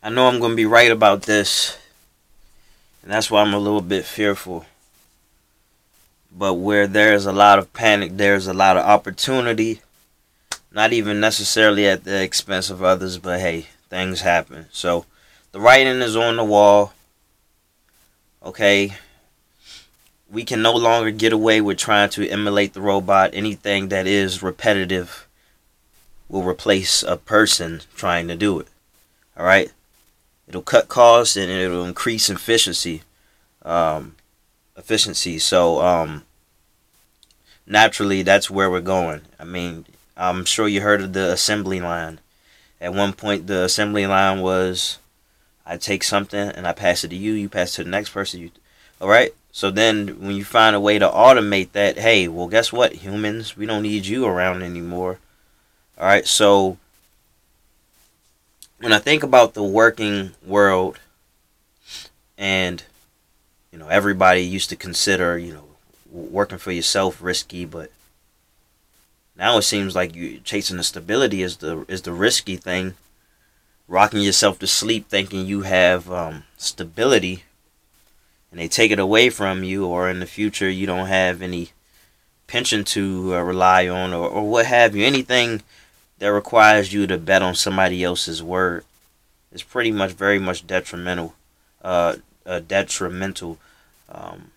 I know I'm going to be right about this, and that's why I'm a little bit fearful. But where there's a lot of panic, there's a lot of opportunity. Not even necessarily at the expense of others, but hey, things happen. So the writing is on the wall. Okay. We can no longer get away with trying to emulate the robot. Anything that is repetitive will replace a person trying to do it. All right. It'll cut costs and it'll increase efficiency. Um, efficiency. So um, naturally, that's where we're going. I mean, I'm sure you heard of the assembly line. At one point, the assembly line was I take something and I pass it to you, you pass it to the next person. You, all right. So then, when you find a way to automate that, hey, well, guess what, humans, we don't need you around anymore. All right. So when I think about the working world, and you know, everybody used to consider, you know, working for yourself risky, but now it seems like you chasing the stability is the is the risky thing. Rocking yourself to sleep thinking you have um, stability, and they take it away from you, or in the future you don't have any pension to uh, rely on, or, or what have you. Anything that requires you to bet on somebody else's word is pretty much very much detrimental. Uh, uh detrimental. Um,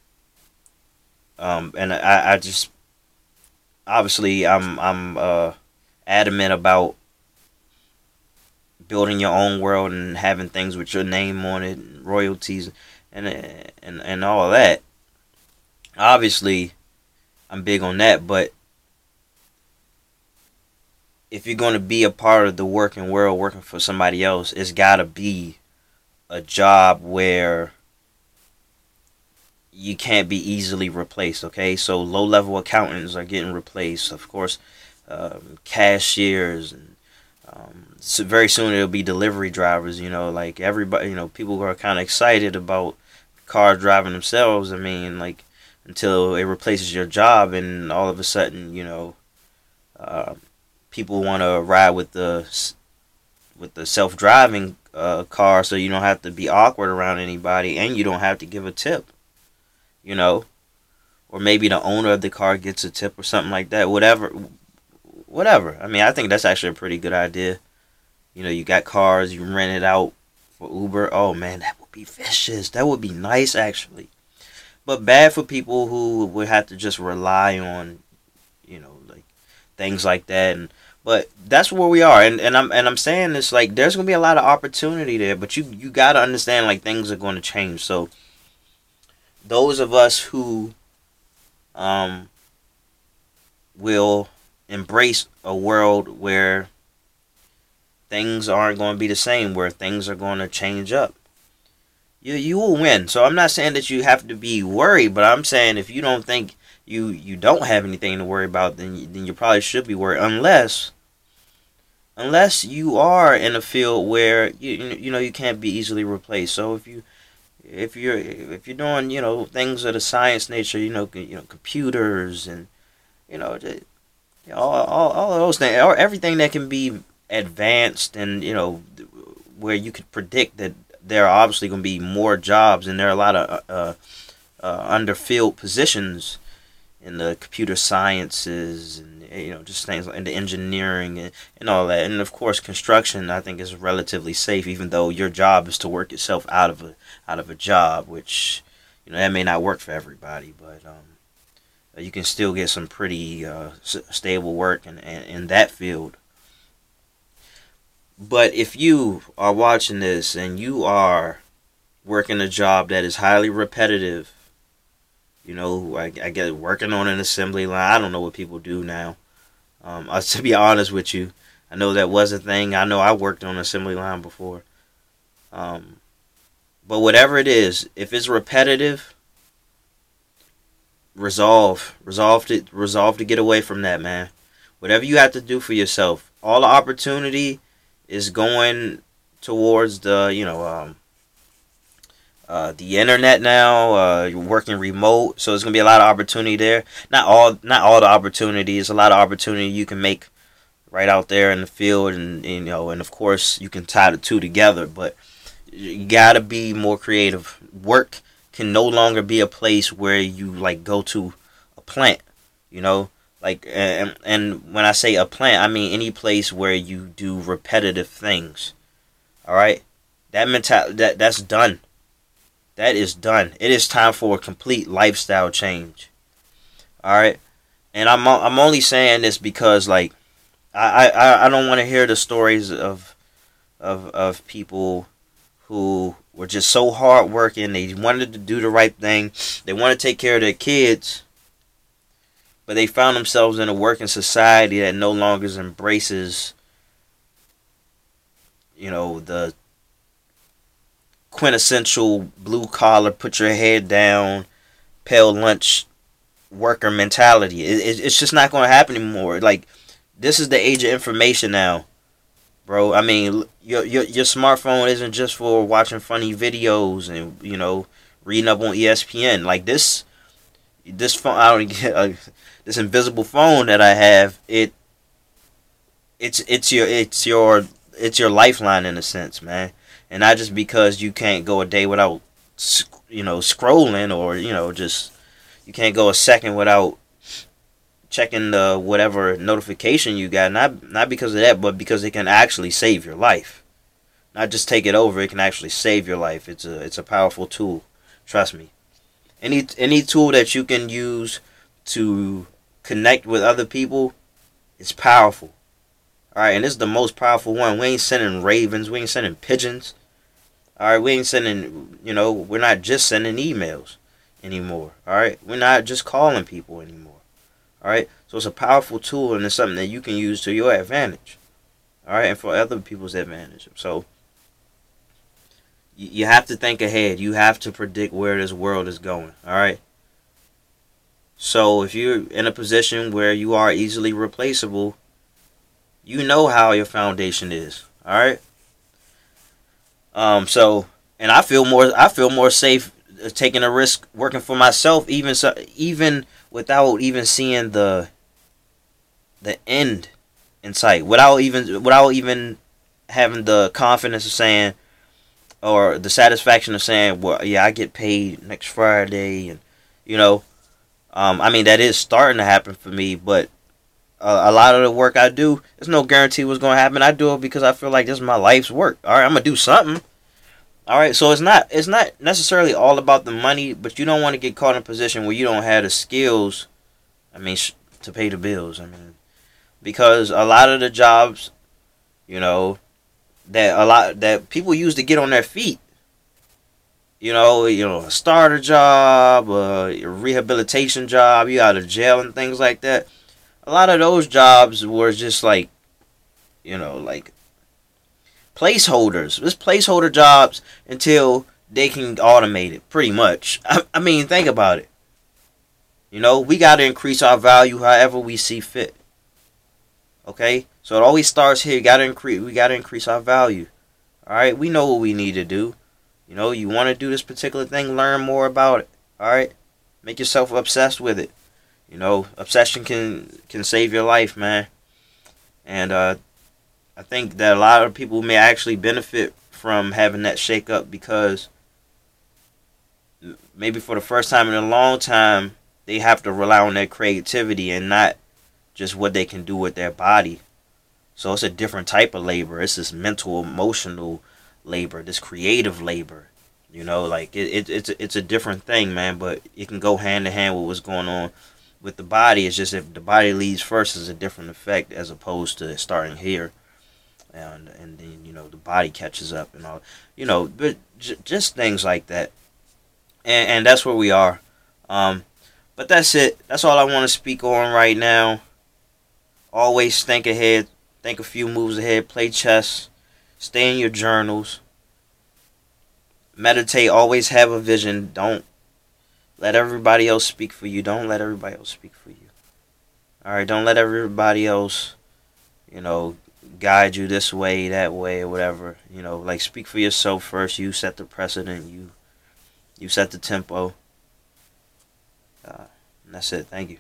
um, and I, I just obviously I'm I'm uh, adamant about building your own world and having things with your name on it, and royalties, and and and all that. Obviously, I'm big on that, but if you're going to be a part of the working world, working for somebody else, it's got to be a job where you can't be easily replaced. Okay, so low level accountants are getting replaced. Of course, um, cashiers and um, so very soon it'll be delivery drivers. You know, like everybody. You know, people are kind of excited about cars driving themselves. I mean, like until it replaces your job, and all of a sudden, you know, uh, people want to ride with the with the self driving uh, car, so you don't have to be awkward around anybody, and you don't have to give a tip you know, or maybe the owner of the car gets a tip or something like that. Whatever, whatever. I mean, I think that's actually a pretty good idea. You know, you got cars, you rent it out for Uber. Oh man, that would be vicious. That would be nice actually, but bad for people who would have to just rely on, you know, like things like that. And but that's where we are, and, and I'm and I'm saying this like there's gonna be a lot of opportunity there, but you you gotta understand like things are going to change. So those of us who um, will embrace a world where things aren't going to be the same, where things are going to change up. You you will win. So I'm not saying that you have to be worried, but I'm saying if you don't think you you don't have anything to worry about, then you, then you probably should be worried. Unless unless you are in a field where you you know you can't be easily replaced. So if you if you're if you're doing you know things of the science nature, you know you know computers and you know all, all all of those things or everything that can be advanced and you know where you could predict that there are obviously going to be more jobs and there are a lot of uh, uh, underfilled positions in the computer sciences and you know just things like in the engineering and, and all that. And of course construction i think is relatively safe even though your job is to work yourself out of a out of a job which you know that may not work for everybody but um, you can still get some pretty uh, stable work in, in, in that field. But if you are watching this and you are working a job that is highly repetitive you know, I, I get working on an assembly line. I don't know what people do now. Um, uh, to be honest with you, I know that was a thing. I know I worked on an assembly line before. Um, but whatever it is, if it's repetitive, resolve, resolve to resolve to get away from that, man. Whatever you have to do for yourself. All the opportunity is going towards the, you know, um, uh, the internet now. Uh, you're working remote, so there's gonna be a lot of opportunity there. Not all, not all the opportunities. A lot of opportunity you can make right out there in the field, and, and you know, and of course you can tie the two together. But You gotta be more creative. Work can no longer be a place where you like go to a plant. You know, like and and when I say a plant, I mean any place where you do repetitive things. All right, that mental that that's done. That is done. It is time for a complete lifestyle change. All right, and I'm I'm only saying this because like I I, I don't want to hear the stories of of of people who were just so hardworking. They wanted to do the right thing. They want to take care of their kids, but they found themselves in a working society that no longer embraces, you know, the quintessential blue collar, put your head down, pail lunch worker mentality. It, it, it's just not going to happen anymore. Like this is the age of information now, bro. I mean, your your your smartphone isn't just for watching funny videos and you know reading up on ESPN. Like this, this phone, I don't get uh, this invisible phone that I have. It, it's it's your it's your it's your lifeline in a sense, man. And not just because you can't go a day without, you know, scrolling or you know just you can't go a second without checking the whatever notification you got. Not not because of that, but because it can actually save your life. Not just take it over, it can actually save your life. It's a it's a powerful tool. Trust me. Any any tool that you can use to connect with other people is powerful. Alright, and this is the most powerful one. We ain't sending ravens, we ain't sending pigeons. Alright, we ain't sending you know, we're not just sending emails anymore. Alright? We're not just calling people anymore. Alright? So it's a powerful tool and it's something that you can use to your advantage. Alright? And for other people's advantage. So you have to think ahead. You have to predict where this world is going. Alright? So if you're in a position where you are easily replaceable, you know how your foundation is. Alright? Um so and I feel more I feel more safe taking a risk working for myself even so even without even seeing the the end in sight without even without even having the confidence of saying or the satisfaction of saying well yeah I get paid next Friday and you know um, I mean that is starting to happen for me but uh, a lot of the work I do there's no guarantee what's going to happen I do it because I feel like this is my life's work all right I'm gonna do something all right, so it's not it's not necessarily all about the money, but you don't want to get caught in a position where you don't have the skills. I mean, sh- to pay the bills. I mean, because a lot of the jobs, you know, that a lot that people use to get on their feet. You know, you know, a starter job, a rehabilitation job, you out of jail and things like that. A lot of those jobs were just like, you know, like placeholders. It's placeholder jobs until they can automate it, pretty much. I, I mean, think about it. You know, we got to increase our value however we see fit. Okay? So it always starts here. You Got to increase we got to increase our value. All right? We know what we need to do. You know, you want to do this particular thing, learn more about it. All right? Make yourself obsessed with it. You know, obsession can can save your life, man. And uh I think that a lot of people may actually benefit from having that shake up because maybe for the first time in a long time they have to rely on their creativity and not just what they can do with their body. So it's a different type of labor. It's this mental, emotional labor, this creative labor. You know, like it, it it's it's a different thing, man. But it can go hand in hand with what's going on with the body. It's just if the body leads first, is a different effect as opposed to starting here. And and then you know the body catches up and all you know but j- just things like that. And and that's where we are. Um but that's it. That's all i want to speak on right now. Always think ahead think a few moves ahead play chess stay in your journals. Meditate always have a vision. Don't let everybody else speak for you don't let everybody else speak for you all right don't let everybody else you know guide you this way, that way, or whatever. You know, like speak for yourself first. You set the precedent. You you set the tempo. Uh, that's it. Thank you.